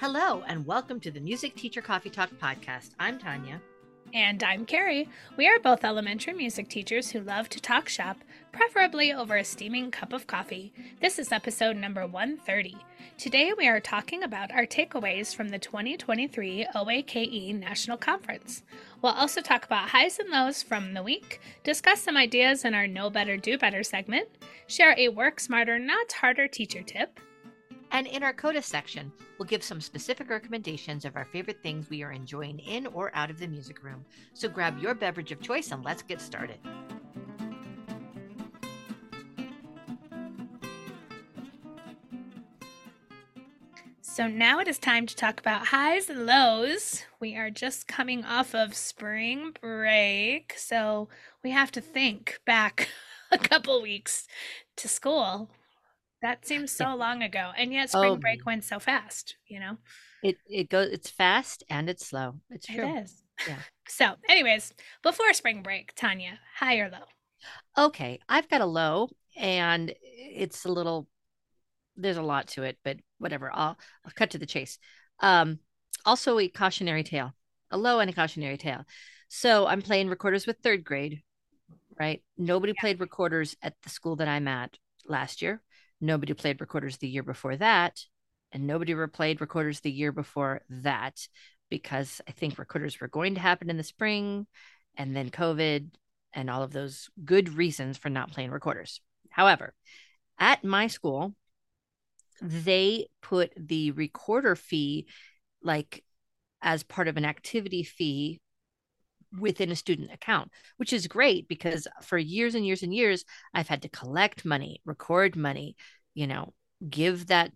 Hello, and welcome to the Music Teacher Coffee Talk podcast. I'm Tanya. And I'm Carrie. We are both elementary music teachers who love to talk shop, preferably over a steaming cup of coffee. This is episode number 130. Today we are talking about our takeaways from the 2023 OAKE National Conference. We'll also talk about highs and lows from the week, discuss some ideas in our Know Better, Do Better segment, share a work smarter, not harder teacher tip, and in our CODA section, we'll give some specific recommendations of our favorite things we are enjoying in or out of the music room. So grab your beverage of choice and let's get started. So now it is time to talk about highs and lows. We are just coming off of spring break, so we have to think back a couple weeks to school that seems so long ago, and yet spring oh, break went so fast. You know, it it goes. It's fast and it's slow. It's true. It is. Yeah. So, anyways, before spring break, Tanya, high or low? Okay, I've got a low, and it's a little. There's a lot to it, but whatever. I'll I'll cut to the chase. Um, also a cautionary tale, a low and a cautionary tale. So I'm playing recorders with third grade, right? Nobody yeah. played recorders at the school that I'm at last year. Nobody played recorders the year before that. And nobody played recorders the year before that because I think recorders were going to happen in the spring and then COVID and all of those good reasons for not playing recorders. However, at my school, they put the recorder fee like as part of an activity fee within a student account, which is great because for years and years and years, I've had to collect money, record money, you know, give that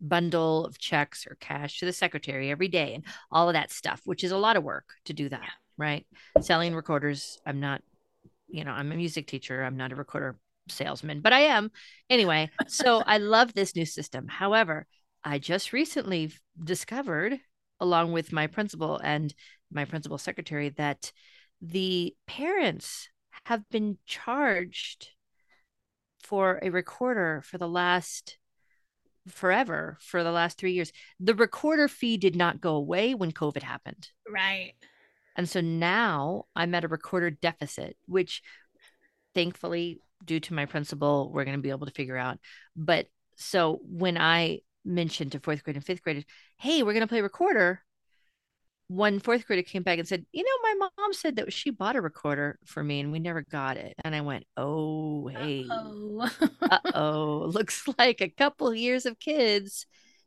bundle of checks or cash to the secretary every day and all of that stuff, which is a lot of work to do that, right? Selling recorders, I'm not, you know, I'm a music teacher, I'm not a recorder salesman, but I am. Anyway, so I love this new system. However, I just recently discovered along with my principal and my principal secretary that the parents have been charged for a recorder for the last forever for the last 3 years. The recorder fee did not go away when covid happened. Right. And so now i'm at a recorder deficit which thankfully due to my principal we're going to be able to figure out. But so when i mentioned to fourth grade and fifth grade, hey, we're going to play recorder. One fourth grader came back and said, you know, my mom said that she bought a recorder for me and we never got it. And I went, oh, hey, uh oh, looks like a couple years of kids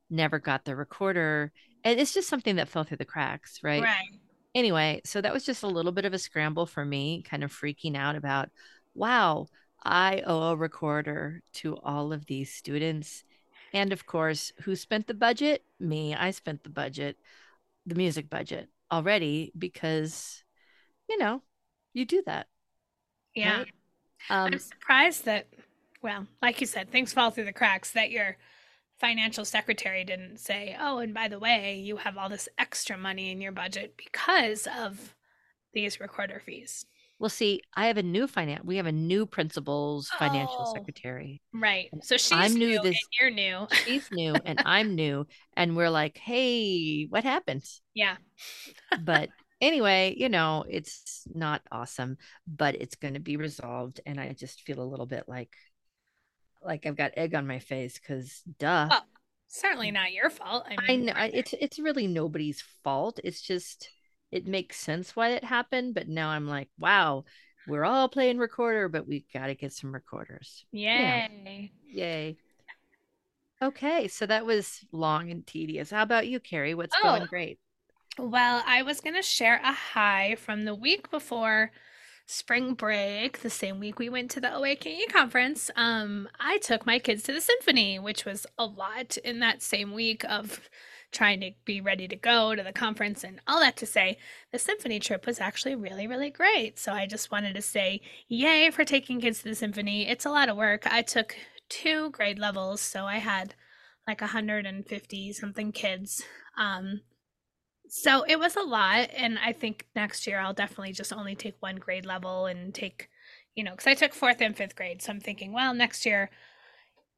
never got the recorder. And it's just something that fell through the cracks, right? Right. Anyway, so that was just a little bit of a scramble for me, kind of freaking out about, wow, I owe a recorder to all of these students and of course, who spent the budget? Me. I spent the budget, the music budget already because, you know, you do that. Yeah. Right? Um, I'm surprised that, well, like you said, things fall through the cracks that your financial secretary didn't say, oh, and by the way, you have all this extra money in your budget because of these recorder fees. Well, see, I have a new finance. We have a new principal's financial oh, secretary. Right. So she's I'm new. new this, you're new. she's new, and I'm new, and we're like, hey, what happened? Yeah. but anyway, you know, it's not awesome, but it's going to be resolved, and I just feel a little bit like, like I've got egg on my face because, duh. Well, certainly mm. not your fault. I, mean, I know it's it's really nobody's fault. It's just it makes sense why it happened, but now I'm like, wow, we're all playing recorder, but we got to get some recorders. Yay. Yay. Okay, so that was long and tedious. How about you, Carrie? What's oh, going great? Well, I was going to share a high from the week before spring break, the same week we went to the OAKE conference. Um, I took my kids to the symphony, which was a lot in that same week of trying to be ready to go to the conference and all that to say, the symphony trip was actually really, really great. So I just wanted to say, yay for taking kids to the symphony. It's a lot of work. I took two grade levels, so I had like 150 something kids. Um, so it was a lot. And I think next year I'll definitely just only take one grade level and take, you know, because I took fourth and fifth grade. So I'm thinking, well, next year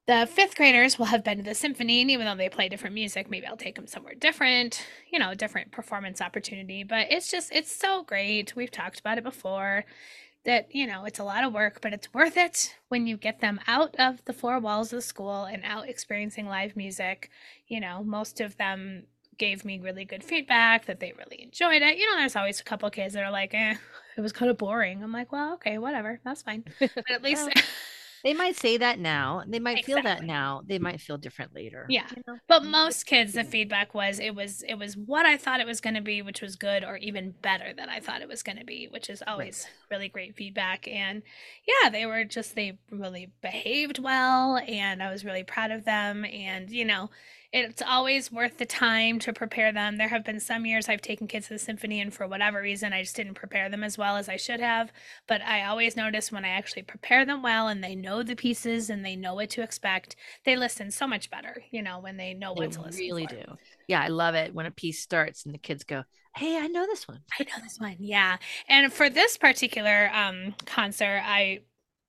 the fifth graders will have been to the symphony, and even though they play different music, maybe I'll take them somewhere different, you know, different performance opportunity. But it's just, it's so great. We've talked about it before that, you know, it's a lot of work, but it's worth it when you get them out of the four walls of the school and out experiencing live music. You know, most of them gave me really good feedback that they really enjoyed it. You know, there's always a couple kids that are like, eh, it was kind of boring. I'm like, well, okay, whatever, that's fine. But at least. well, they might say that now. They might exactly. feel that now. They might feel different later. Yeah. You know? But most kids the feedback was it was it was what I thought it was going to be, which was good or even better than I thought it was going to be, which is always right. really great feedback and yeah, they were just they really behaved well and I was really proud of them and you know, it's always worth the time to prepare them. There have been some years I've taken kids to the symphony, and for whatever reason, I just didn't prepare them as well as I should have. But I always notice when I actually prepare them well and they know the pieces and they know what to expect, they listen so much better, you know, when they know they what to listen really for. do. Yeah, I love it when a piece starts and the kids go, Hey, I know this one. I know this one. Yeah. And for this particular um, concert, I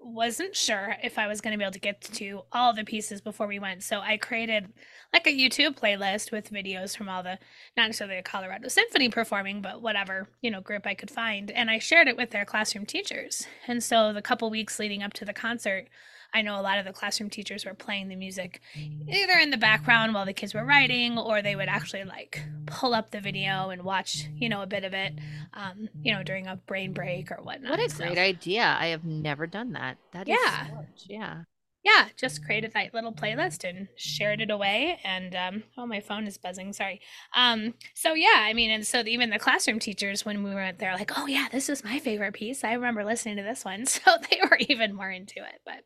wasn't sure if I was going to be able to get to all the pieces before we went. So I created like a YouTube playlist with videos from all the, not necessarily the Colorado Symphony performing, but whatever, you know, group I could find. And I shared it with their classroom teachers. And so the couple weeks leading up to the concert, I know a lot of the classroom teachers were playing the music either in the background while the kids were writing, or they would actually like pull up the video and watch, you know, a bit of it, um, you know, during a brain break or whatnot. What a so, great idea! I have never done that. That yeah, yeah yeah, just created that little playlist and shared it away. And um, oh, my phone is buzzing. Sorry. Um, so yeah, I mean, and so even the classroom teachers, when we were there, like, oh yeah, this is my favorite piece. I remember listening to this one, so they were even more into it. But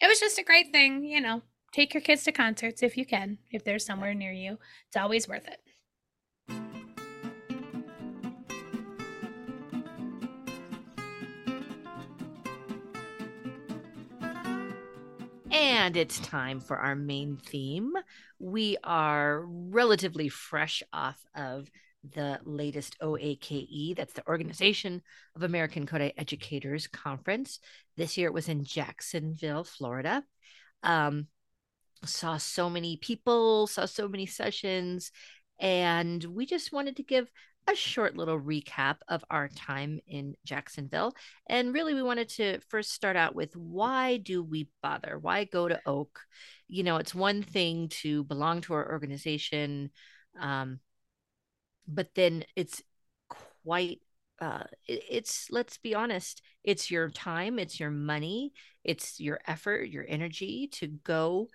it was just a great thing, you know. Take your kids to concerts if you can, if they're somewhere near you. It's always worth it. And it's time for our main theme. We are relatively fresh off of the latest OAKE, that's the Organization of American Kodály Educators Conference. This year it was in Jacksonville, Florida. Um, saw so many people, saw so many sessions, and we just wanted to give a short little recap of our time in Jacksonville. And really, we wanted to first start out with why do we bother? Why go to OAKE? You know, it's one thing to belong to our organization, um, but then it's quite uh, it's let's be honest it's your time it's your money it's your effort your energy to go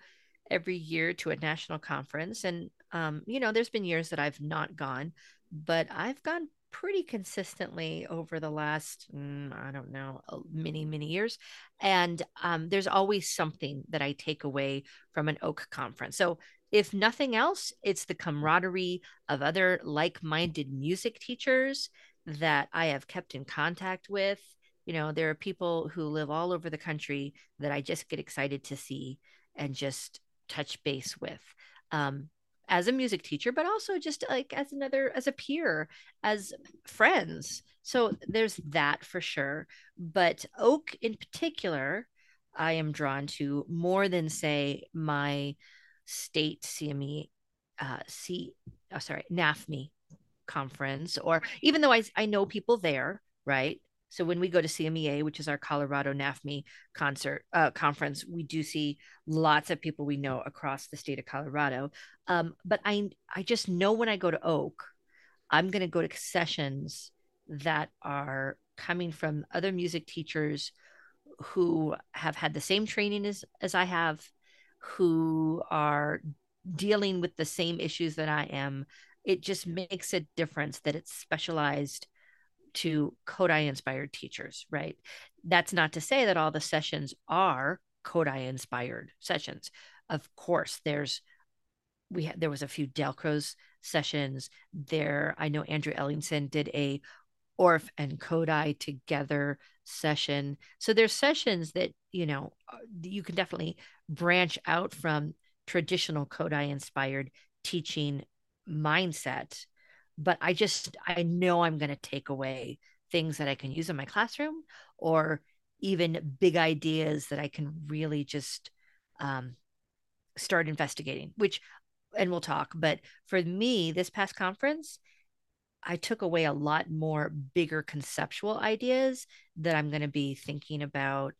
every year to a national conference and um, you know there's been years that i've not gone but I've gone pretty consistently over the last mm, i don't know many many years and um, there's always something that i take away from an OAKE conference. So if nothing else it's the camaraderie of other like-minded music teachers that i have kept in contact with. You know there are people who live all over the country that i just get excited to see and just touch base with. Um, as a music teacher but also just like as another as a peer as friends. So there's that for sure. But OAKE in particular i am drawn to more than say my state cme uh c oh, sorry nafme conference or even though I, I know people there right so when we go to CMEA, which is our Colorado NAFME concert uh, conference, we do see lots of people we know across the state of Colorado. Um, but I I just know when I go to OAKE, I'm going to go to sessions that are coming from other music teachers who have had the same training as as I have, who are dealing with the same issues that I am. It just makes a difference that it's specialized to Kodály inspired teachers, right? That's not to say that all the sessions are Kodály inspired sessions. Of course, there's we had there was a few Dalcroze sessions there. I know Andrew Ellingson did a Orff and Kodály together session. So there's sessions that you know uh, you can definitely branch out from traditional Kodály inspired teaching mindset but I just I know I'm going to take away things that I can use in my classroom or even big ideas that I can really just um, start investigating, which, and we'll talk. But for me, this past conference, I took away a lot more bigger conceptual ideas that I'm going to be thinking about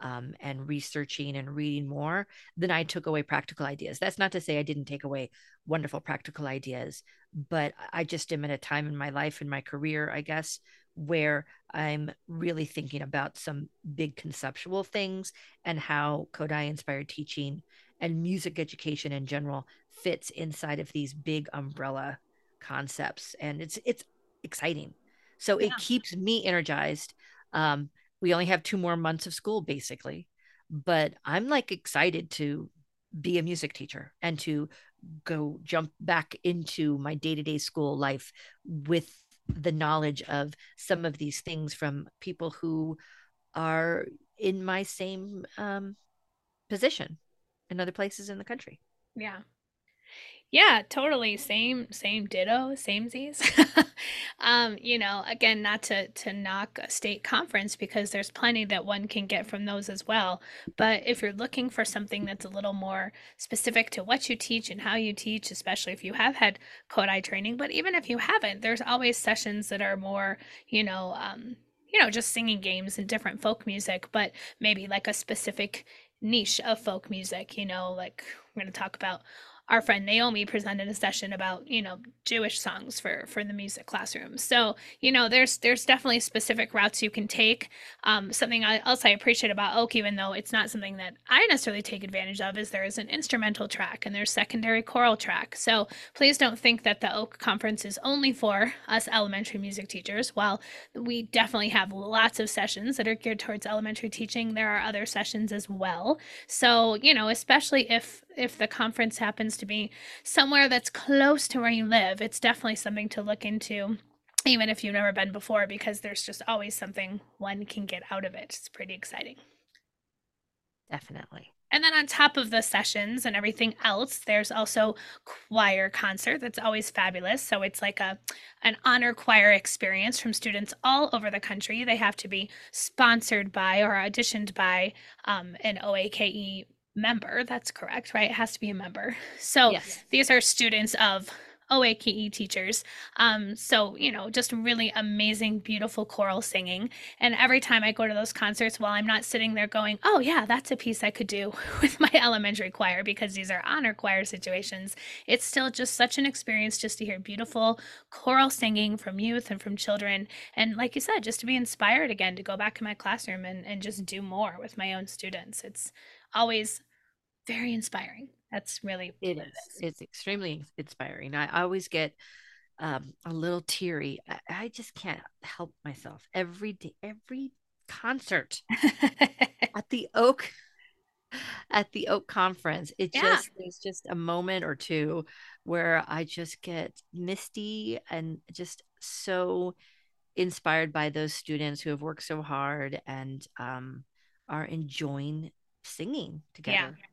um, and researching and reading more than I took away practical ideas. That's not to say I didn't take away wonderful practical ideas, but I just am at a time in my life and my career, I guess, where I'm really thinking about some big conceptual things and how Kodály inspired teaching and music education in general fits inside of these big umbrella concepts and it's it's exciting so yeah. it keeps me energized um we only have two more months of school basically. But i'm like excited to be a music teacher and to go jump back into my day-to-day school life with the knowledge of some of these things from people who are in my same um, position in other places in the country. Yeah yeah, totally. Same, same ditto, same Z's. um, you know, again, not to to knock a state conference because there's plenty that one can get from those as well. But if you're looking for something that's a little more specific to what you teach and how you teach, especially if you have had Kodály training, but even if you haven't, there's always sessions that are more, you know, um, you know, just singing games and different folk music, but maybe like a specific niche of folk music, you know, like we're going to talk about our friend Naomi presented a session about you know Jewish songs for for the music classroom. So you know there's there's definitely specific routes you can take. Um, something else I appreciate about OAKE, even though it's not something that I necessarily take advantage of, is there is an instrumental track and there's secondary choral track. So please don't think that the OAKE conference is only for us elementary music teachers. While we definitely have lots of sessions that are geared towards elementary teaching, there are other sessions as well. So you know especially if if the conference happens to be somewhere that's close to where you live, it's definitely something to look into even if you've never been before because there's just always something one can get out of it. It's pretty exciting. Definitely. And then on top of the sessions and everything else, there's also choir concert that's always fabulous. So it's like a an honor choir experience from students all over the country. They have to be sponsored by or auditioned by um, an OAKE member. That's correct, right? It has to be a member. So yes. these are students of OAKE teachers. Um, so, you know, just really amazing, beautiful choral singing. And every time I go to those concerts, while I'm not sitting there going, oh, yeah, that's a piece I could do with my elementary choir because these are honor choir situations, it's still just such an experience just to hear beautiful choral singing from youth and from children. And like you said, just to be inspired again to go back in my classroom and, and just do more with my own students. It's always very inspiring. That's really it is. It is. It's extremely inspiring. I always get um, a little teary. I, I, just can't help myself every day, every concert at the OAKE at the OAKE conference. It yeah. just there's just a moment or two where I just get misty and just so inspired by those students who have worked so hard and um, are enjoying singing together. Yeah.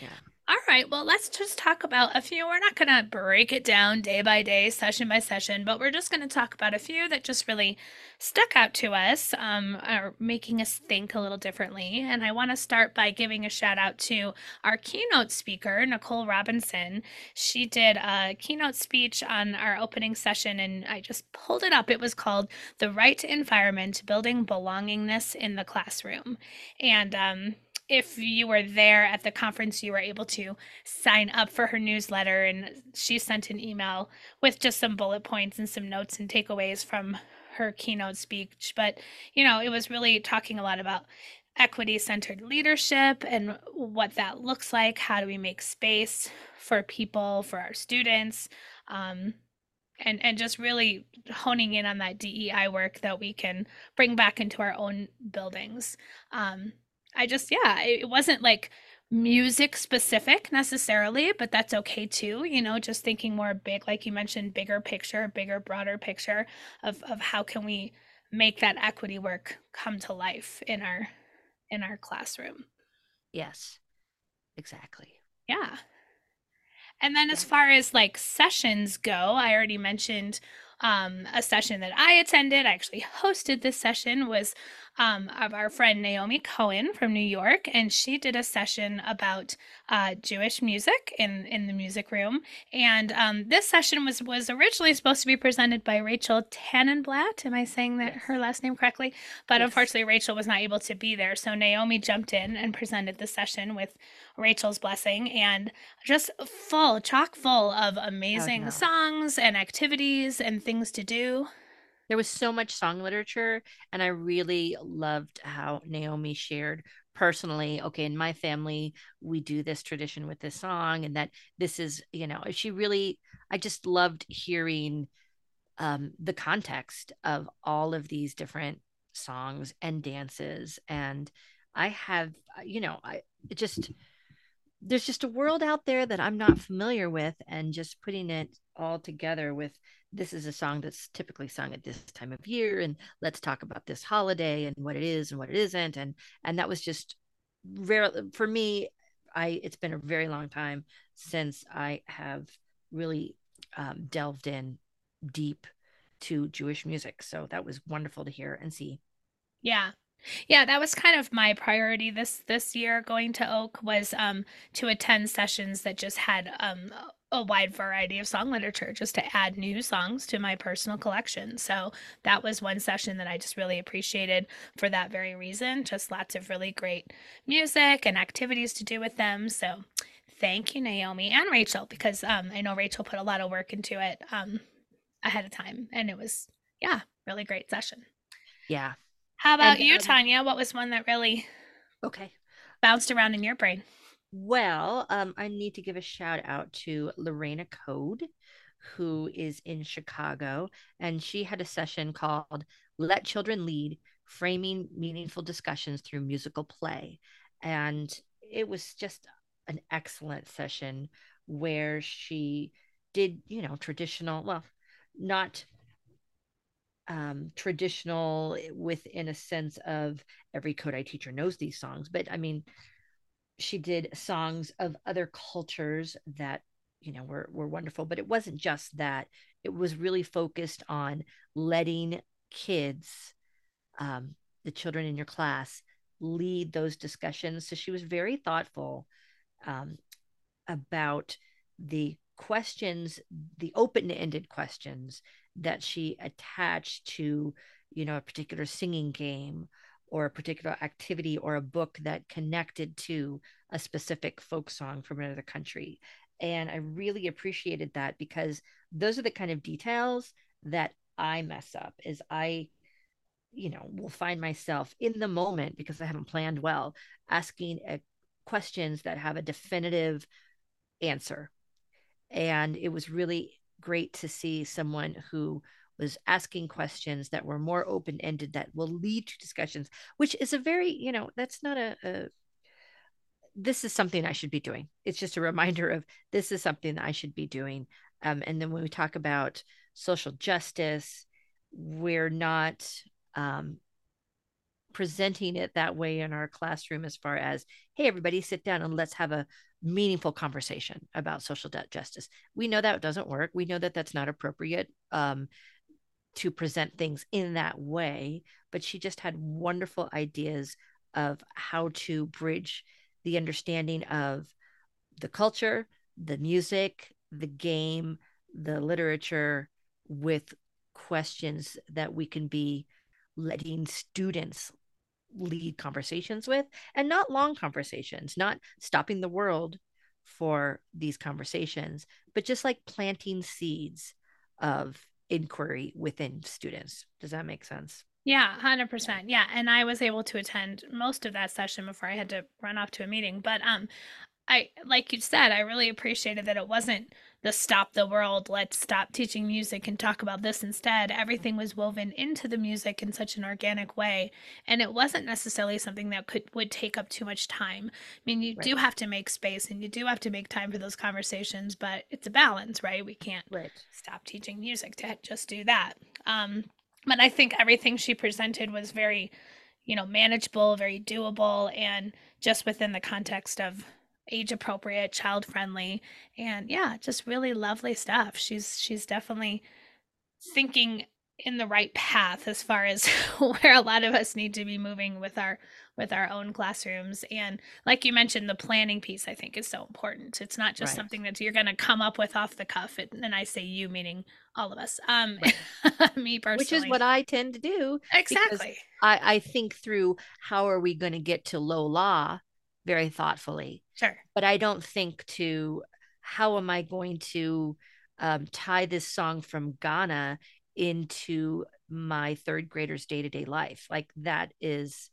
Yeah. All right, well, let's just talk about a few. We're not going to break it down day by day, session by session, but we're just going to talk about a few that just really stuck out to us, um, are making us think a little differently. And I want to start by giving a shout out to our keynote speaker, Nicole Robinson. She did a keynote speech on our opening session, and I just pulled it up. It was called The Right Environment Building Belongingness in the Classroom. And, um, if you were there at the conference, you were able to sign up for her newsletter. And she sent an email with just some bullet points and some notes and takeaways from her keynote speech. But, you know, it was really talking a lot about equity centered leadership and what that looks like. How do we make space for people, for our students? Um, and and just really honing in on that DEI work that we can bring back into our own buildings. Um, I just, yeah, it wasn't like music specific necessarily, but that's okay too. You know, just thinking more big, like you mentioned, bigger picture, bigger, broader picture of, of how can we make that equity work come to life in our in our classroom. Yes. Exactly. Yeah. And then as far as like sessions go, I already mentioned Um, a session that I attended, I actually hosted this session, was um, of our friend Naomi Cohen from New York, and she did a session about uh, Jewish music in in the music room. And um, this session was was originally supposed to be presented by Rachel Tannenblatt. Am I saying that yes. her last name correctly? But yes. unfortunately, Rachel was not able to be there, so Naomi jumped in and presented the session with Rachel's blessing, and just full, chock full of amazing oh, no. songs and activities and things to do there was so much song literature and i really loved how naomi shared personally okay in my family we do this tradition with this song and that this is you know she really i just loved hearing um, the context of all of these different songs and dances and i have you know i just there's just a world out there that i'm not familiar with and just putting it all together with this is a song that's typically sung at this time of year and let's talk about this holiday and what it is and what it isn't. And and that was just very for me i it's been a very long time since i have really um, delved in deep to jewish music. So that was wonderful to hear and see. Yeah. Yeah, that was kind of my priority this this year going to OAKE was um to attend sessions that just had um a wide variety of song literature just to add new songs to my personal collection. So that was one session that I just really appreciated for that very reason. Just lots of really great music and activities to do with them. So thank you, Naomi and Rachel, because um, I know Rachel put a lot of work into it um, ahead of time. And it was, yeah, really great session. Yeah. How about and, you, um, Tanya? What was one that really okay bounced around in your brain? Well, um, I need to give a shout out to Lorena Code, who is in Chicago, and she had a session called Let Children Lead Framing Meaningful Discussions Through Musical Play. And it was just an excellent session where she did, you know, traditional, well, not um, traditional within a sense of every Kodály teacher knows these songs, but I mean, she did songs of other cultures that you know were were wonderful but it wasn't just that. It was really focused on letting kids um, the children in your class lead those discussions. So she was very thoughtful um, about the questions the open-ended questions that she attached to you know a particular singing game or a particular activity or a book that connected to a specific folk song from another country. And I really appreciated that because those are the kind of details that I mess up is I you know will find myself in the moment because I haven't planned well asking a, questions that have a definitive answer. And it was really great to see someone who was asking questions that were more open ended that will lead to discussions, which is a very, you know, that's not a, a this is something I should be doing. It's just a reminder of this is something that I should be doing. Um, and then when we talk about social justice, we're not um, presenting it that way in our classroom as far as, hey, everybody sit down and let's have a meaningful conversation about social justice. We know that doesn't work. We know that that's not appropriate. Um, to present things in that way, but she just had wonderful ideas of how to bridge the understanding of the culture, the music, the game, the literature with questions that we can be letting students lead conversations with and not long conversations, not stopping the world for these conversations, but just like planting seeds of inquiry within students. Does that make sense? Yeah, 100%. Yeah, and I was able to attend most of that session before I had to run off to a meeting, but um I like you said, I really appreciated that it wasn't the stop the world, let's stop teaching music and talk about this instead. Everything was woven into the music in such an organic way, and it wasn't necessarily something that could would take up too much time. I mean, you right. do have to make space and you do have to make time for those conversations, but it's a balance, right? We can't right. stop teaching music to just do that. Um, but I think everything she presented was very, you know, manageable, very doable, and just within the context of age appropriate, child friendly, and yeah, just really lovely stuff. She's she's definitely thinking in the right path as far as where a lot of us need to be moving with our with our own classrooms and like you mentioned the planning piece i think is so important it's not just right. something that you're going to come up with off the cuff and i say you meaning all of us um right. me personally which is what i tend to do exactly i i think through how are we going to get to low la very thoughtfully sure but i don't think to how am i going to um, tie this song from ghana into my third graders day-to-day life like that is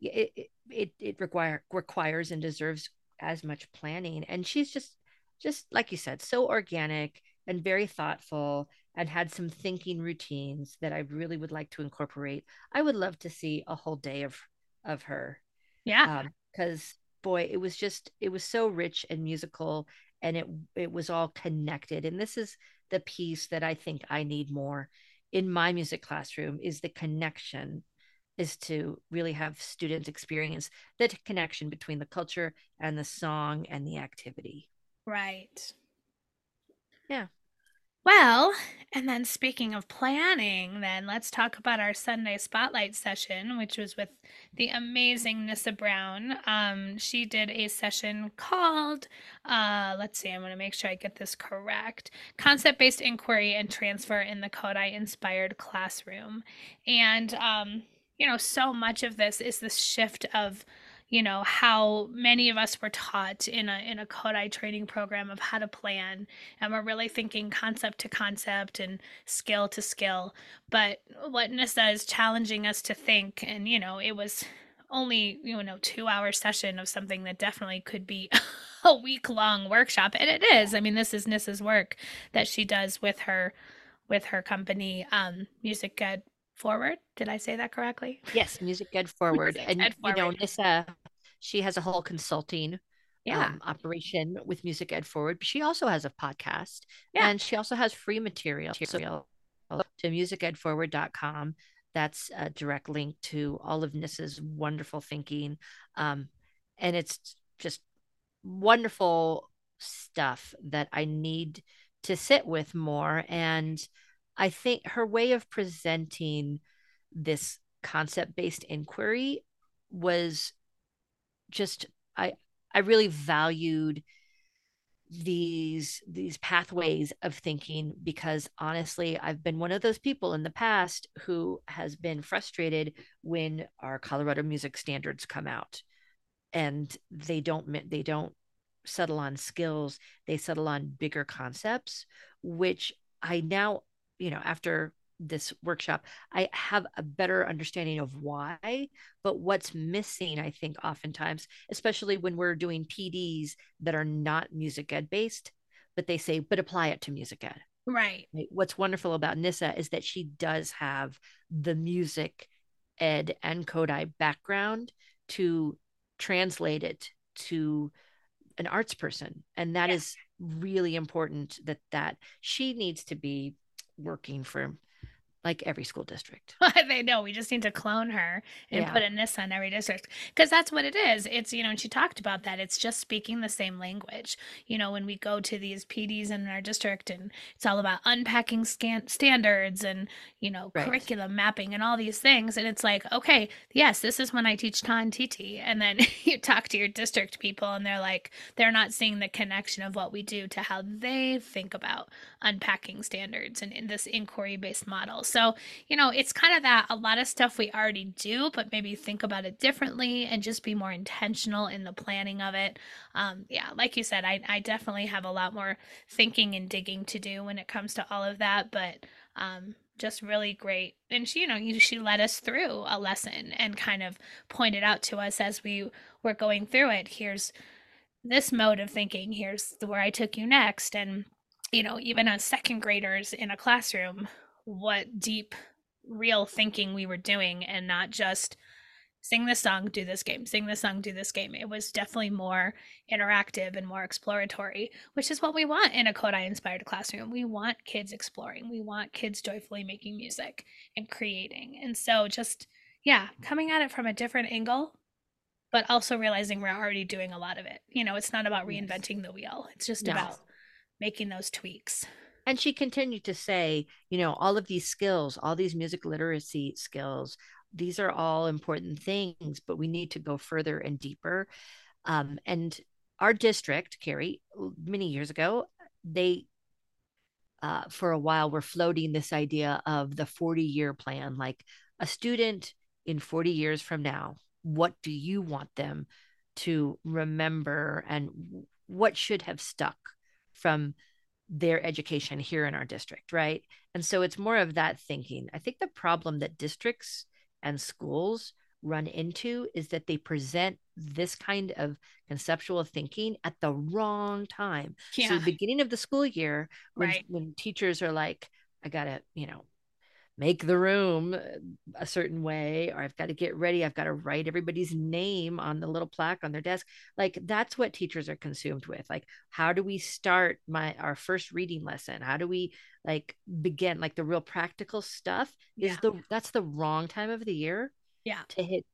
it it it require requires and deserves as much planning and she's just just like you said so organic and very thoughtful and had some thinking routines that I really would like to incorporate. I would love to see a whole day of of her. Yeah. Because boy, it was just it was so rich and musical and it it was all connected and this is the piece that I think I need more in my music classroom is the connection is to really have students experience the connection between the culture and the song and the activity. Right. Yeah. Well, and then speaking of planning, then let's talk about our Sunday spotlight session, which was with the amazing Nissa Brown. Um, she did a session called, uh, let's see, I'm going to make sure I get this correct Concept Based Inquiry and Transfer in the Kodály Inspired Classroom. And, um, you know, so much of this is this shift of, you know, how many of us were taught in a in a Kodály training program of how to plan, and we're really thinking concept to concept and skill to skill. But what Nissa is challenging us to think, and you know, it was only you know two hour session of something that definitely could be a week long workshop and it is i mean this is nissa's work that she does with her with her company um music ed Forward. Did I say that correctly? Yes, Music Ed Forward. Music and Ed Forward. you know, Nissa, she has a whole consulting yeah. Um, operation with Music Ed Forward. But She also has a podcast. Yeah. And she also has free material to musicedforward.com. That's a direct link to all of Nissa's wonderful thinking. Um, and it's just wonderful stuff that I need to sit with more. And I think her way of presenting this concept based inquiry was just I I really valued these these pathways of thinking because honestly I've been one of those people in the past who has been frustrated when our Colorado music standards come out and they don't they don't settle on skills they settle on bigger concepts which I now you know after this workshop i have a better understanding of why but what's missing i think oftentimes especially when we're doing pds that are not music ed based but they say but apply it to music ed. Right, right? what's wonderful about nissa is that she does have the music ed and Kodály background to translate it to an arts person and that is really important that that she needs to be working for like every school district. they know we just need to clone her and yeah. put a Nissa in every district because that's what it is. It's you know, and she talked about that. It's just speaking the same language. You know, when we go to these PDs in our district, and it's all about unpacking scan- standards and you know right. curriculum mapping and all these things. And it's like, okay, yes, this is when I teach Tan TT, and then you talk to your district people, and they're like, they're not seeing the connection of what we do to how they think about unpacking standards and in this inquiry based model. So, you know, it's kind of that a lot of stuff we already do, but maybe think about it differently and just be more intentional in the planning of it. Um, yeah, like you said, I, I definitely have a lot more thinking and digging to do when it comes to all of that, but um, just really great. And she, you know, she led us through a lesson and kind of pointed out to us as we were going through it. Here's this mode of thinking. Here's where I took you next. And, you know, even as second graders in a classroom, what deep real thinking we were doing and not just sing this song do this game. Sing this song do this game. It was definitely more interactive and more exploratory which is what we want in a Kodály inspired classroom. We want kids exploring. We want kids joyfully making music and creating. And so just yeah coming at it from a different angle but also realizing we're already doing a lot of it. You know it's not about reinventing the wheel. It's just yes. about making those tweaks and she continued to say you know all of these skills all these music literacy skills these are all important things but we need to go further and deeper. Um, and our district carrie many years ago they uh, for a while were floating this idea of the 40 year plan like a student in 40 years from now what do you want them to remember and what should have stuck from their education here in our district, right? And so it's more of that thinking. I think the problem that districts and schools run into is that they present this kind of conceptual thinking at the wrong time. Yeah. So the beginning of the school year, when, right. when teachers are like, I gotta, you know, make the room uh, a certain way or i've got to get ready i've got to write everybody's name on the little plaque on their desk. Like that's what teachers are consumed with. Like how do we start my our first reading lesson? How do we like begin? Like the real practical stuff is yeah. the that's the wrong time of the year yeah. to hit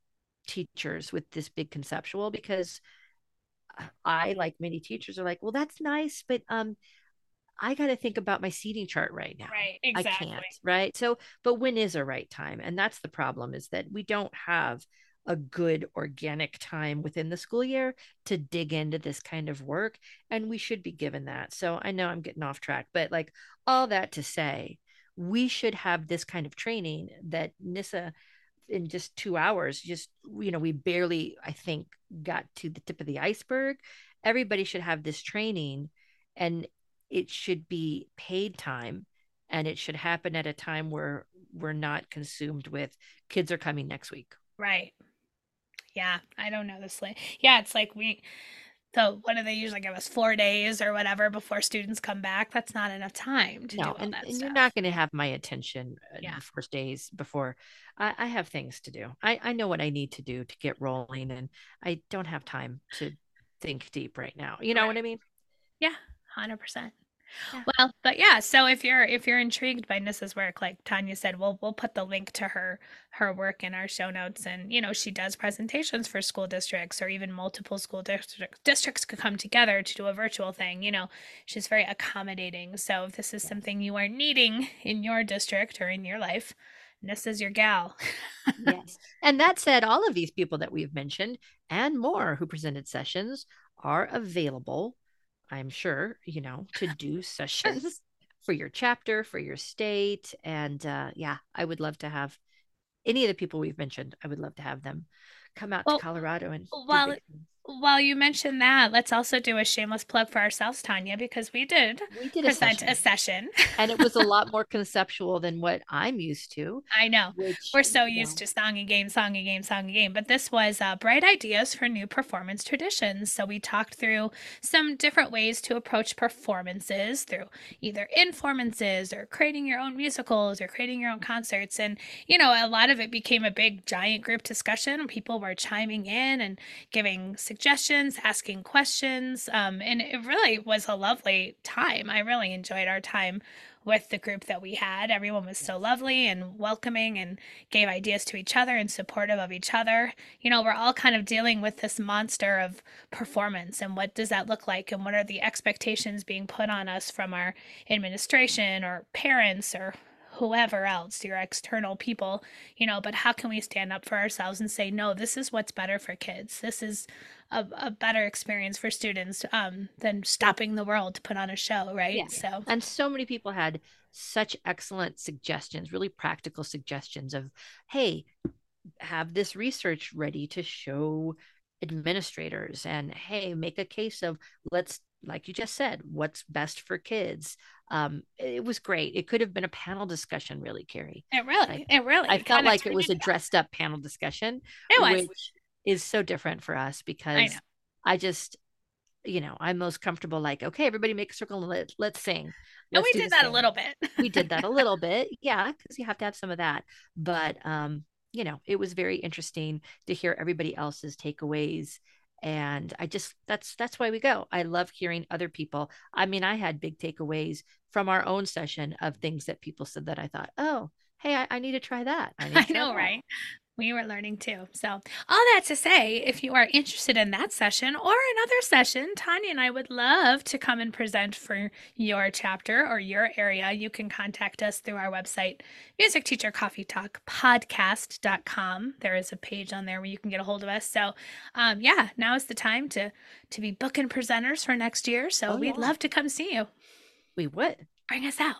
teachers with this big conceptual because i like many teachers are like well that's nice but um I got to think about my seating chart right now. Right. Exactly. I can't. Right. So, but when is a right time? And that's the problem is that we don't have a good organic time within the school year to dig into this kind of work. And we should be given that. So I know I'm getting off track, but like all that to say, we should have this kind of training that Nissa in just two hours, just, you know, we barely, I think, got to the tip of the iceberg. Everybody should have this training and it should be paid time and it should happen at a time where we're not consumed with kids are coming next week. Right. Yeah, I don't know this. Way. Yeah, it's like we so what do they usually give us? Four days or whatever before students come back. That's not enough time to no, do all and, that. And you're not going to have my attention uh, yeah. the first days before. I, I have things to do. I, I know what I need to do to get rolling, and I don't have time to think deep right now. You know right. what I mean? Yeah, hundred percent. Yeah. Well, but yeah, so if you're if you're intrigued by Nissa's work, like Tanya said, we'll we'll put the link to her her work in our show notes. And you know, she does presentations for school districts or even multiple school districts. Districts could come together to do a virtual thing. You know, she's very accommodating. So if this is something you are needing in your district or in your life, Nissa's your gal. yes. And that said, all of these people that we've mentioned and more who presented sessions are available I'm sure, you know, to do sessions for your chapter, for your state. And uh, yeah, I would love to have any of the people we've mentioned, I would love to have them come out well, to Colorado and well, while you mentioned that, let's also do a shameless plug for ourselves, Tanya, because we did, we did present a session. A session. and it was a lot more conceptual than what I'm used to. I know. Which, We're so used to song and game, song and game, song and game. But this was uh, bright ideas for new performance traditions. So we talked through some different ways to approach performances through either informances or creating your own musicals or creating your own concerts. And, you know, a lot of it became a big, giant group discussion. People were chiming in and giving suggestions, asking questions. Um, and it really was a lovely time. I really enjoyed our time with the group that we had. Everyone was so lovely and welcoming and gave ideas to each other and supportive of each other. You know, we're all kind of dealing with this monster of performance and what does that look like and what are the expectations being put on us from our administration or parents or whoever else, your external people, you know, but how can we stand up for ourselves and say, no, this is what's better for kids. This is a, a better experience for students um, than stopping the world to put on a show, right? Yeah. So, and so many people had such excellent suggestions, really practical suggestions of, hey, have this research ready to show administrators and hey make a case of let's like you just said what's best for kids. Um it was great. It could have been a panel discussion really carrie. It really I, it really i felt like it was a dressed up panel discussion it was. which is so different for us because I, I, just you know i'm most comfortable like okay everybody make a circle and let, let's sing. Let's and we did that thing. a little bit. We did that a little bit. Yeah because you have to have some of that. But um you know, it was very interesting to hear everybody else's takeaways and i just that's that's why we go. I love hearing other people. I mean i had big takeaways from our own session of things that people said that i thought oh hey i, I need to try that. I, I know that. right We were learning too. So, all that to say, if you are interested in that session or another session, Tanya and I would love to come and present for your chapter or your area. You can contact us through our website, musicteachercoffeetalkpodcast.com. There is a page on there where you can get a hold of us. So, um, yeah, now is the time to to be booking presenters for next year. So, oh, we'd yeah. love to come see you. We would bring us out.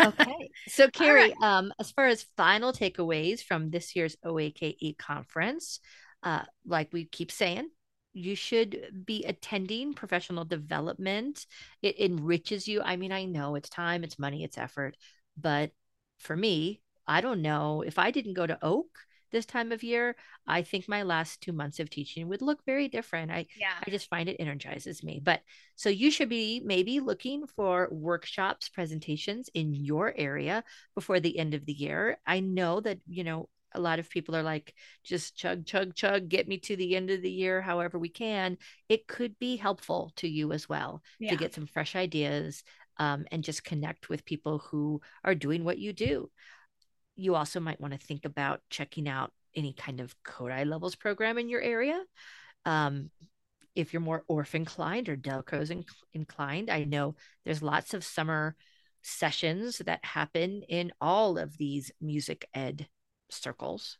okay. So, Carrie, right. um, as far as final takeaways from this year's OAKE conference, uh, like we keep saying, you should be attending professional development. It enriches you. I mean, I know it's time, it's money, it's effort, but for me, I don't know if I didn't go to OAKE this time of year, I think my last two months of teaching would look very different. I yeah. I just find it energizes me. But so you should be maybe looking for workshops, presentations in your area before the end of the year. I know that, you know, a lot of people are like, just chug, chug, chug, get me to the end of the year, however we can. It could be helpful to you as well yeah. to get some fresh ideas um, and just connect with people who are doing what you do you also might want to think about checking out any kind of Kodály levels program in your area. Um, if you're more Orff inclined or Dalcroze inclined, I know there's lots of summer sessions that happen in all of these music ed circles.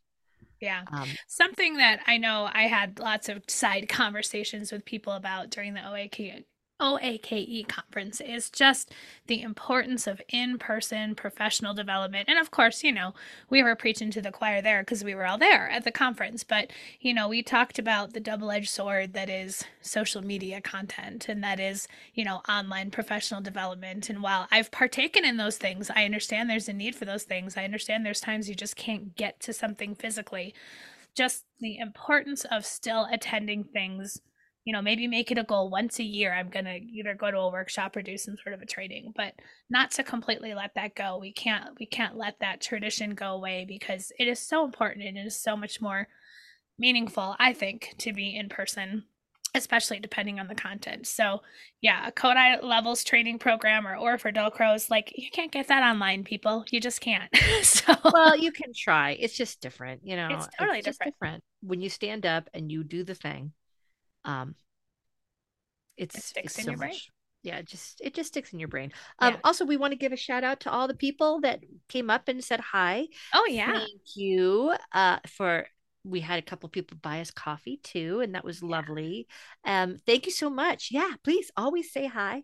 Yeah. Um, Something that I know I had lots of side conversations with people about during the OAKE OAKE conference is just the importance of in person professional development. And of course, you know, we were preaching to the choir there because we were all there at the conference. But, you know, we talked about the double edged sword that is social media content and that is, you know, online professional development. And while I've partaken in those things, I understand there's a need for those things. I understand there's times you just can't get to something physically. Just the importance of still attending things you know, maybe make it a goal once a year. I'm going to either go to a workshop or do some sort of a training, but not to completely let that go. We can't, we can't let that tradition go away because it is so important and it is so much more meaningful, I think, to be in person especially depending on the content. So, yeah, a Kodály levels training program or or for Dalcroze, like you can't get that online, people. You just can't. so, well, you can try. It's just different, you know. It's totally it's different. different. When you stand up and you do the thing, um it's it sticks it's in so your brain? much, yeah just it just sticks in your brain. Um yeah. also we want to give a shout out to all the people that came up and said hi. Oh yeah. Thank you uh for we had a couple people buy us coffee too and that was lovely. Um thank you so much. Yeah please always say hi.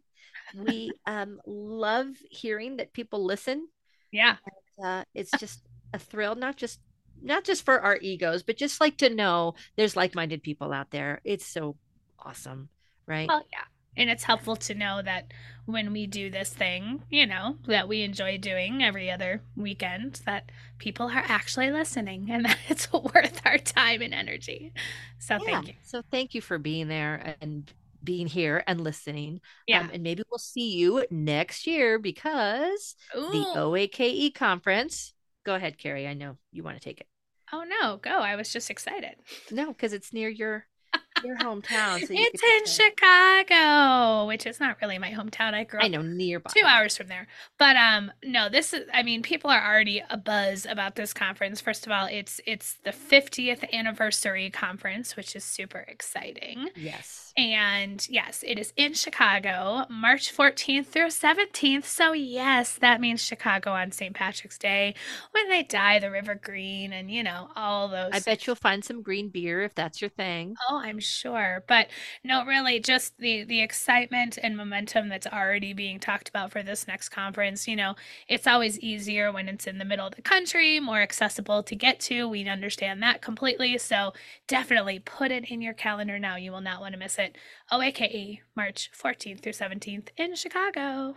We um love hearing that people listen. Yeah. And, uh, it's just a thrill not just not just for our egos but just like to know there's like-minded people out there it's so awesome right? Well, yeah. And it's helpful to know that when we do this thing, you know, that we enjoy doing every other weekend, that people are actually listening and that it's worth our time and energy. So yeah. thank you. So thank you for being there and being here and listening. Yeah. Um, and maybe we'll see you next year because Ooh. the OAKE conference. Go ahead, Carrie. I know you want to take it. Oh no, go. I was just excited. No, because it's near your your hometown. So it's in Chicago, which is not really my hometown. I grew up I know nearby. Two hours from there. But um no, this is I mean, people are already a buzz about this conference. First of all, it's it's the 50th anniversary conference, which is super exciting. Yes. And yes, it is in Chicago, March 14th through 17th. So, yes, that means Chicago on St. Patrick's Day when they dye the river green and, you know, all those. I bet you'll find some green beer if that's your thing. Oh, I'm sure. But no, really, just the, the excitement and momentum that's already being talked about for this next conference. You know, it's always easier when it's in the middle of the country, more accessible to get to. We understand that completely. So, definitely put it in your calendar now. You will not want to miss it OAKE March 14th through 17th in Chicago.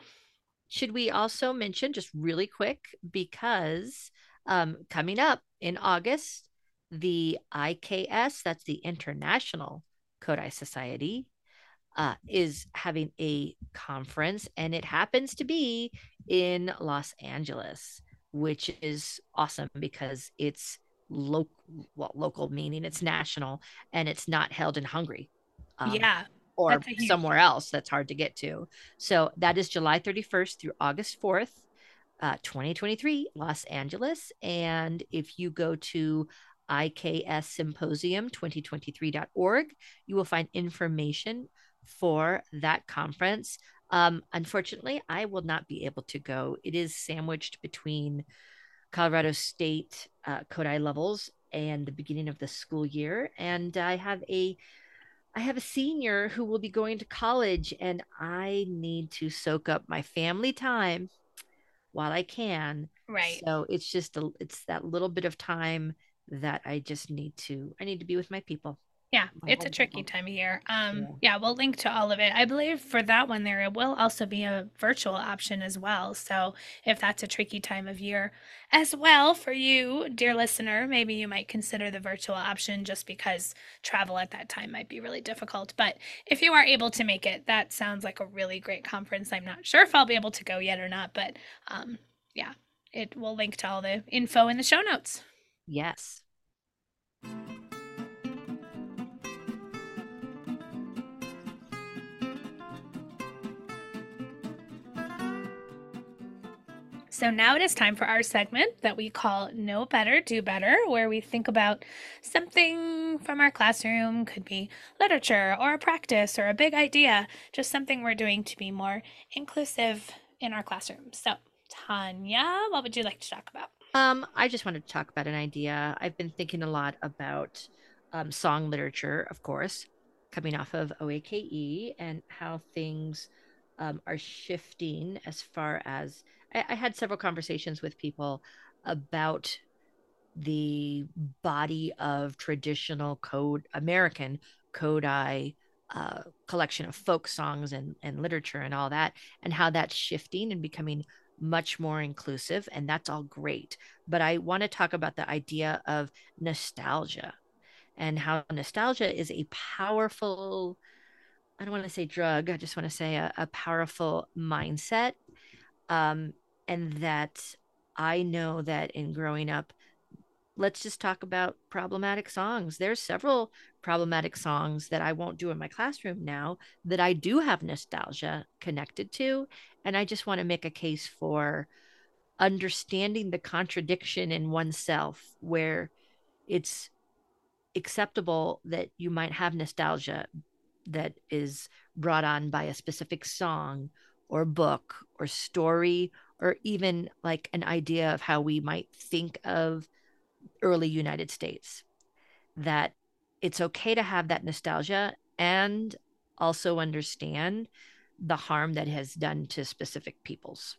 Should we also mention just really quick because um, coming up in August, the IKS, that's the International Kodály Society, uh, is having a conference, and it happens to be in Los Angeles, which is awesome because it's local, well, local meaning it's national, and it's not held in Hungary. Um, yeah. Or somewhere else that's hard to get to. So that is July 31st through August 4th, uh, 2023, Los Angeles. And if you go to ikssymposium2023.org. You will find information for that conference. Um, unfortunately, I will not be able to go. It is sandwiched between Colorado State uh, Kodály levels and the beginning of the school year, and I have a I have a senior who will be going to college, and I need to soak up my family time while I can. Right. So it's just a, it's that little bit of time that I just need to I need to be with my people. Yeah, it's a tricky time of year. Um, yeah. yeah. we'll link to all of it. I believe for that one there will also be a virtual option as well. So if that's a tricky time of year as well for you, dear listener, maybe you might consider the virtual option just because travel at that time might be really difficult. But if you are able to make it, that sounds like a really great conference. I'm not sure if I'll be able to go yet or not, but um, yeah, it will link to all the info in the show notes. Yes. So now it is time for our segment that we call Know Better, Do Better, where we think about something from our classroom, could be literature or a practice or a big idea, just something we're doing to be more inclusive in our classroom. So, Tanya, what would you like to talk about? Um, I just wanted to talk about an idea. I've been thinking a lot about um, song literature, of course, coming off of OAKE and how things um, are shifting as far as I, I had several conversations with people about the body of traditional code American Kodály uh, collection of folk songs and, and literature and all that, and how that's shifting and becoming much more inclusive. And that's all great. But I want to talk about the idea of nostalgia and how nostalgia is a powerful, I don't want to say drug, I just want to say a, a powerful mindset um, and that I know that in growing up, let's just talk about problematic songs. There's several problematic songs that I won't do in my classroom now that I do have nostalgia connected to. And I just want to make a case for understanding the contradiction in oneself where it's acceptable that you might have nostalgia that is brought on by a specific song or book or story or even like an idea of how we might think of early United States. That it's okay to have that nostalgia and also understand the harm that has done to specific peoples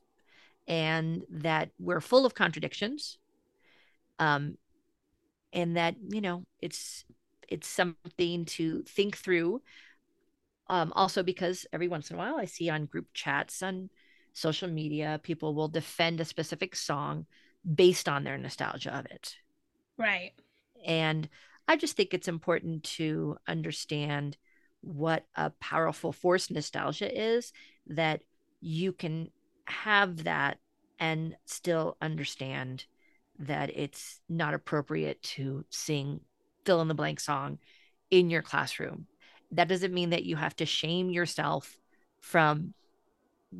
and that we're full of contradictions um and that you know it's it's something to think through um, also, because every once in a while I see on group chats on social media, people will defend a specific song based on their nostalgia of it. Right. And I just think it's important to understand what a powerful force nostalgia is, that you can have that and still understand that it's not appropriate to sing fill in the blank song in your classroom that doesn't mean that you have to shame yourself from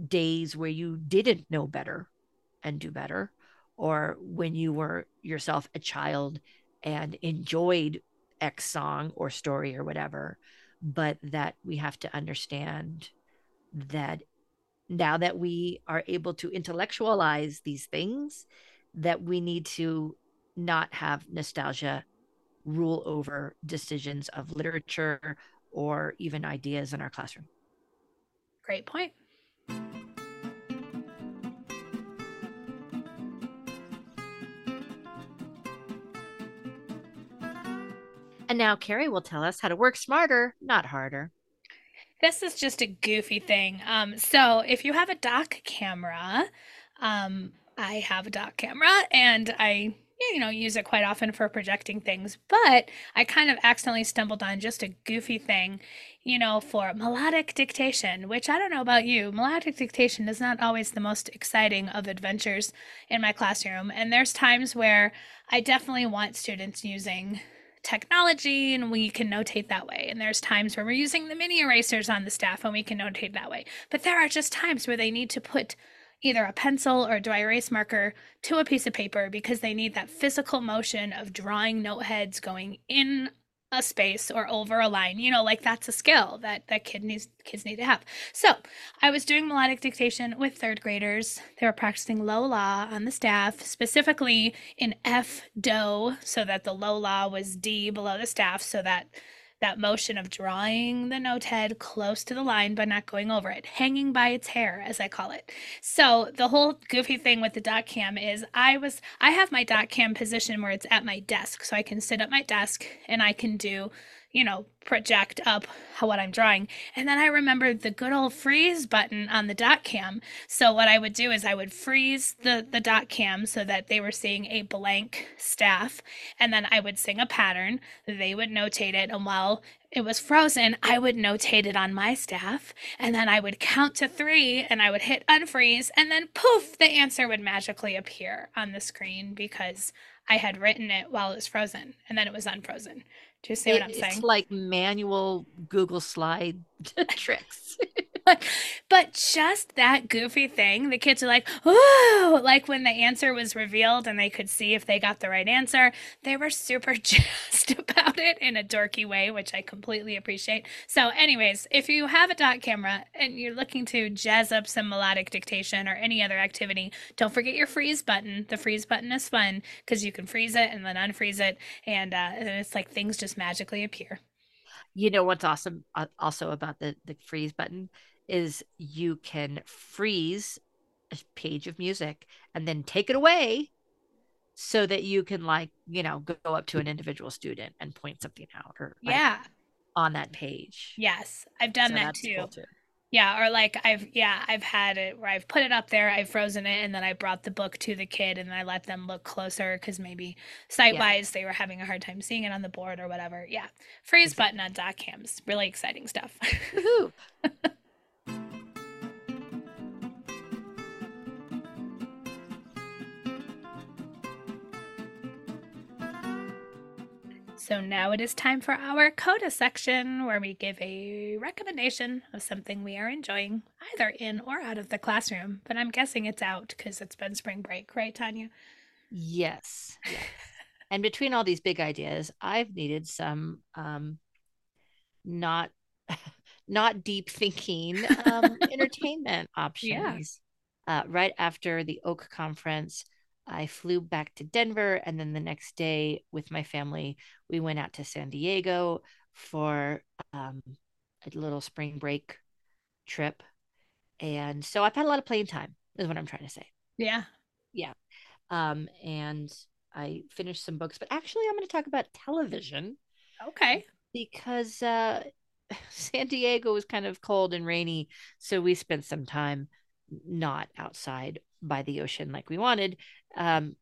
days where you didn't know better and do better or when you were yourself a child and enjoyed x song or story or whatever but that we have to understand that now that we are able to intellectualize these things that we need to not have nostalgia rule over decisions of literature or even ideas in our classroom. Great point. And now Carrie will tell us how to work smarter, not harder. This is just a goofy thing. Um, so if you have a doc camera, um, I have a doc camera and I you know, use it quite often for projecting things, but I kind of accidentally stumbled on just a goofy thing, you know, for melodic dictation, which I don't know about you. Melodic dictation is not always the most exciting of adventures in my classroom. And there's times where I definitely want students using technology and we can notate that way. And there's times where we're using the mini erasers on the staff and we can notate that way. But there are just times where they need to put either a pencil or a dry erase marker to a piece of paper because they need that physical motion of drawing note heads going in a space or over a line you know like that's a skill that that kid needs kids need to have. So i was doing melodic dictation with third graders. They were practicing low la on the staff specifically in f do so that the low la was d below the staff so that that motion of drawing the note head close to the line but not going over it, hanging by its hair, as I call it. So the whole goofy thing with the doc cam is I was I have my doc cam position where it's at my desk, so I can sit at my desk and I can do you know, project up what I'm drawing. And then I remembered the good old freeze button on the doc cam. So what I would do is I would freeze the, the doc cam so that they were seeing a blank staff. And then I would sing a pattern. They would notate it. And while it was frozen, I would notate it on my staff. And then I would count to three and I would hit unfreeze. And then poof, the answer would magically appear on the screen because I had written it while it was frozen and then it was unfrozen. Do you see what I'm saying? It's like manual Google slide tricks. but, just that goofy thing, the kids are like, oh, like when the answer was revealed and they could see if they got the right answer, they were super jazzed about it in a dorky way, which I completely appreciate. So, anyways, if you have a doc camera and you're looking to jazz up some melodic dictation or any other activity, don't forget your freeze button. The freeze button is fun because you can freeze it and then unfreeze it, and, uh, and it's like things just just magically appear. You know what's awesome uh, also about the the freeze button is you can freeze a page of music and then take it away so that you can like you know go up to an individual student and point something out or like, yeah on that page yes i've done so that too. Cool too. Yeah, or like I've yeah, I've had it where I've put it up there, I've frozen it, and then I brought the book to the kid and I let them look closer because maybe sight wise yeah. they were having a hard time seeing it on the board or whatever. Yeah. Freeze button on doc cams. Really exciting stuff. So now it is time for our CODA section where we give a recommendation of something we are enjoying, either in or out of the classroom. But I'm guessing it's out because it's been spring break, right, Tanya? Yes. yes. and between all these big ideas, I've needed some um, not not deep thinking um, entertainment options. Yeah. Uh, right after the OAKE conference, I flew back to Denver. And then the next day, with my family, we went out to San Diego for um, a little spring break trip. And so I've had a lot of playing time, is what I'm trying to say. Yeah. Yeah. Um, and I finished some books, but actually, I'm going to talk about television. Okay. Because uh, San Diego was kind of cold and rainy. So we spent some time not outside by the ocean like we wanted um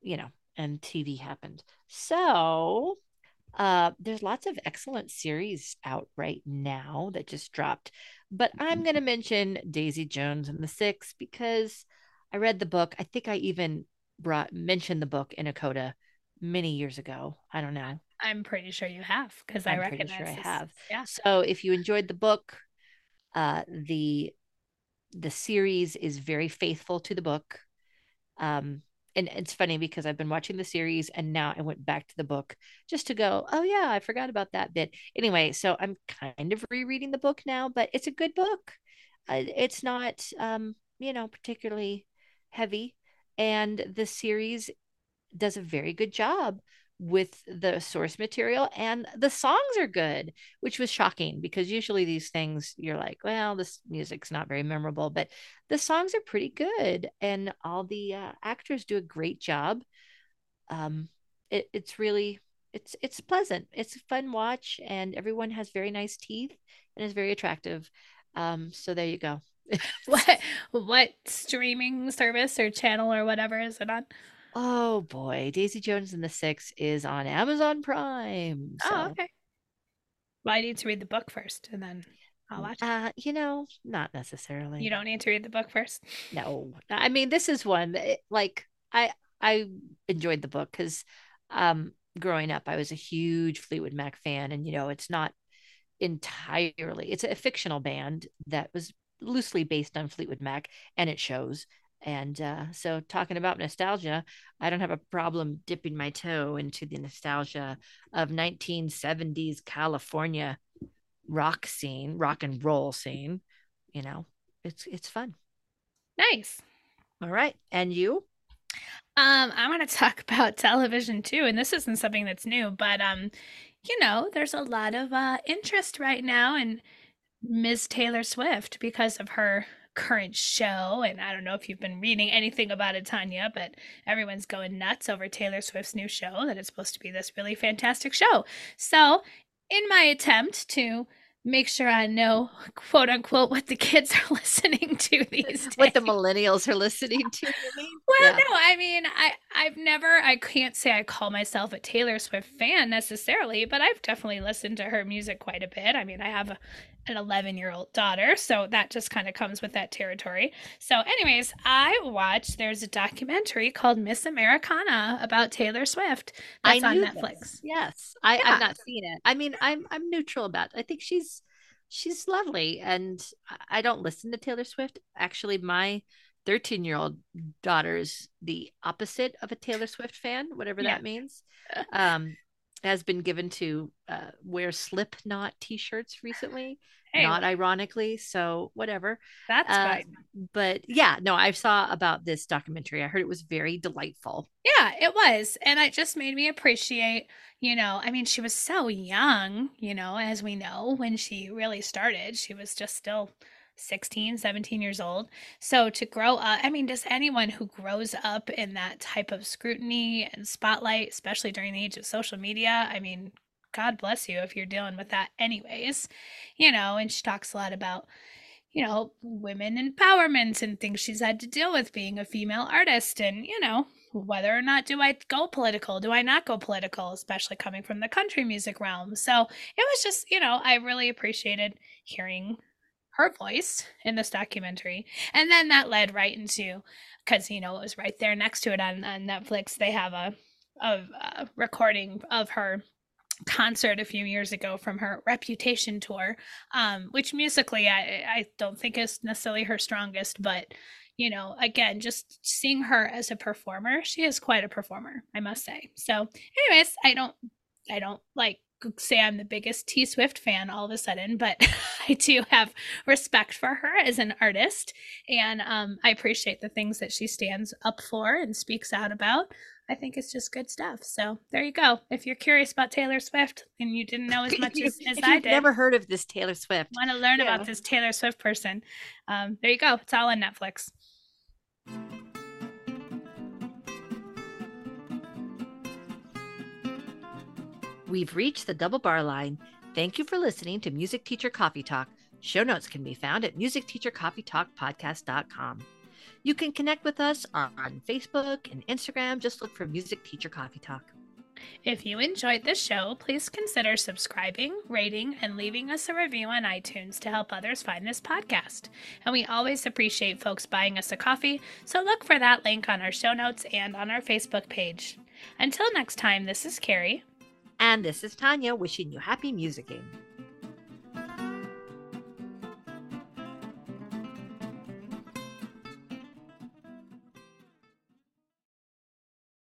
you know and tv happened. So uh there's lots of excellent series out right now that just dropped but i'm going to mention daisy jones and the six because i read the book. I think i even brought mentioned the book in a coda many years ago. I don't know. I'm pretty sure you have because i recognize sure i have. Yeah. So if you enjoyed the book uh the the series is very faithful to the book. Um, and it's funny because I've been watching the series and now I went back to the book just to go, oh yeah, I forgot about that bit. Anyway, so I'm kind of rereading the book now, but it's a good book. Uh, it's not, um, you know, particularly heavy, and the series does a very good job with the source material and the songs are good which was shocking because usually these things you're like well this music's not very memorable but the songs are pretty good and all the uh, actors do a great job. Um it, it's really it's it's pleasant. It's a fun watch and everyone has very nice teeth and is very attractive. Um so there you go. What what streaming service or channel or whatever is it on Oh boy, Daisy Jones and the Six is on Amazon Prime. Oh, so. Oh, okay. Well, I need to read the book first, and then I'll watch. Uh, you know, not necessarily. You don't need to read the book first. No, I mean this is one that, like I I enjoyed the book because, um, growing up I was a huge Fleetwood Mac fan, and you know it's not entirely it's a fictional band that was loosely based on Fleetwood Mac, and it shows. And uh, so, talking about nostalgia, I don't have a problem dipping my toe into the nostalgia of 1970s California rock scene, rock and roll scene. You know, it's it's fun. Nice. All right, and you? Um, I'm going to talk about television too, and this isn't something that's new, but um, you know, there's a lot of uh, interest right now in Ms. Taylor Swift because of her current show. And I don't know if you've been reading anything about it, Tanya, but everyone's going nuts over Taylor Swift's new show that it's supposed to be this really fantastic show. So, in my attempt to make sure I know, quote unquote, what the kids are listening to these days. What the millennials are listening to. well, yeah. no, I mean, I I've never, I can't say I call myself a Taylor Swift fan necessarily, but I've definitely listened to her music quite a bit. I mean, I have a, an 11 year old daughter, so that just kind of comes with that territory. So, anyways, I watched. There's a documentary called Miss Americana about Taylor Swift. That's on Netflix. This. Yes, I, yeah. I've not seen it. I mean, I'm I'm neutral about. It. I think she's she's lovely, and I don't listen to Taylor Swift. Actually, my 13 year old daughter's the opposite of a Taylor Swift fan, whatever yeah. that means. Um, has been given to uh, wear Slipknot t-shirts recently. Hey. Not ironically, so whatever. That's uh, fine. But yeah, no, I saw about this documentary. I heard it was very delightful. Yeah, it was, and it just made me appreciate. You know, I mean, she was so young. You know, as we know, when she really started, she was just still 16, 17 years old. So to grow up, I mean, does anyone who grows up in that type of scrutiny and spotlight, especially during the age of social media, I mean, God bless you if you're dealing with that, anyways. You know, and she talks a lot about, you know, women empowerment and things she's had to deal with being a female artist and, you know, whether or not do I go political, do I not go political, especially coming from the country music realm. So it was just, you know, I really appreciated hearing her voice in this documentary. And then that led right into because you know it was right there next to it on, on Netflix. They have a, a, a recording of her concert a few years ago from her reputation tour um, which musically I, I don't think is necessarily her strongest but you know again just seeing her as a performer she is quite a performer i must say so anyways i don't i don't like say I'm the biggest T Swift fan all of a sudden, but I do have respect for her as an artist. And um, I appreciate the things that she stands up for and speaks out about. I think it's just good stuff. So there you go. If you're curious about Taylor Swift and you didn't know as much as, as I did, never heard of this Taylor Swift, want to learn yeah. about this Taylor Swift person, um, there you go. It's all on Netflix. We've reached the double bar line. Thank you for listening to Music Teacher Coffee Talk. Show notes can be found at musicteachercoffeetalkpodcast.com. You can connect with us on Facebook and Instagram. Just look for Music Teacher Coffee Talk. If you enjoyed this show, please consider subscribing, rating, and leaving us a review on iTunes to help others find this podcast. And we always appreciate folks buying us a coffee, so look for that link on our show notes and on our Facebook page. Until next time, this is Carrie. And this is Tanya wishing you happy musicking.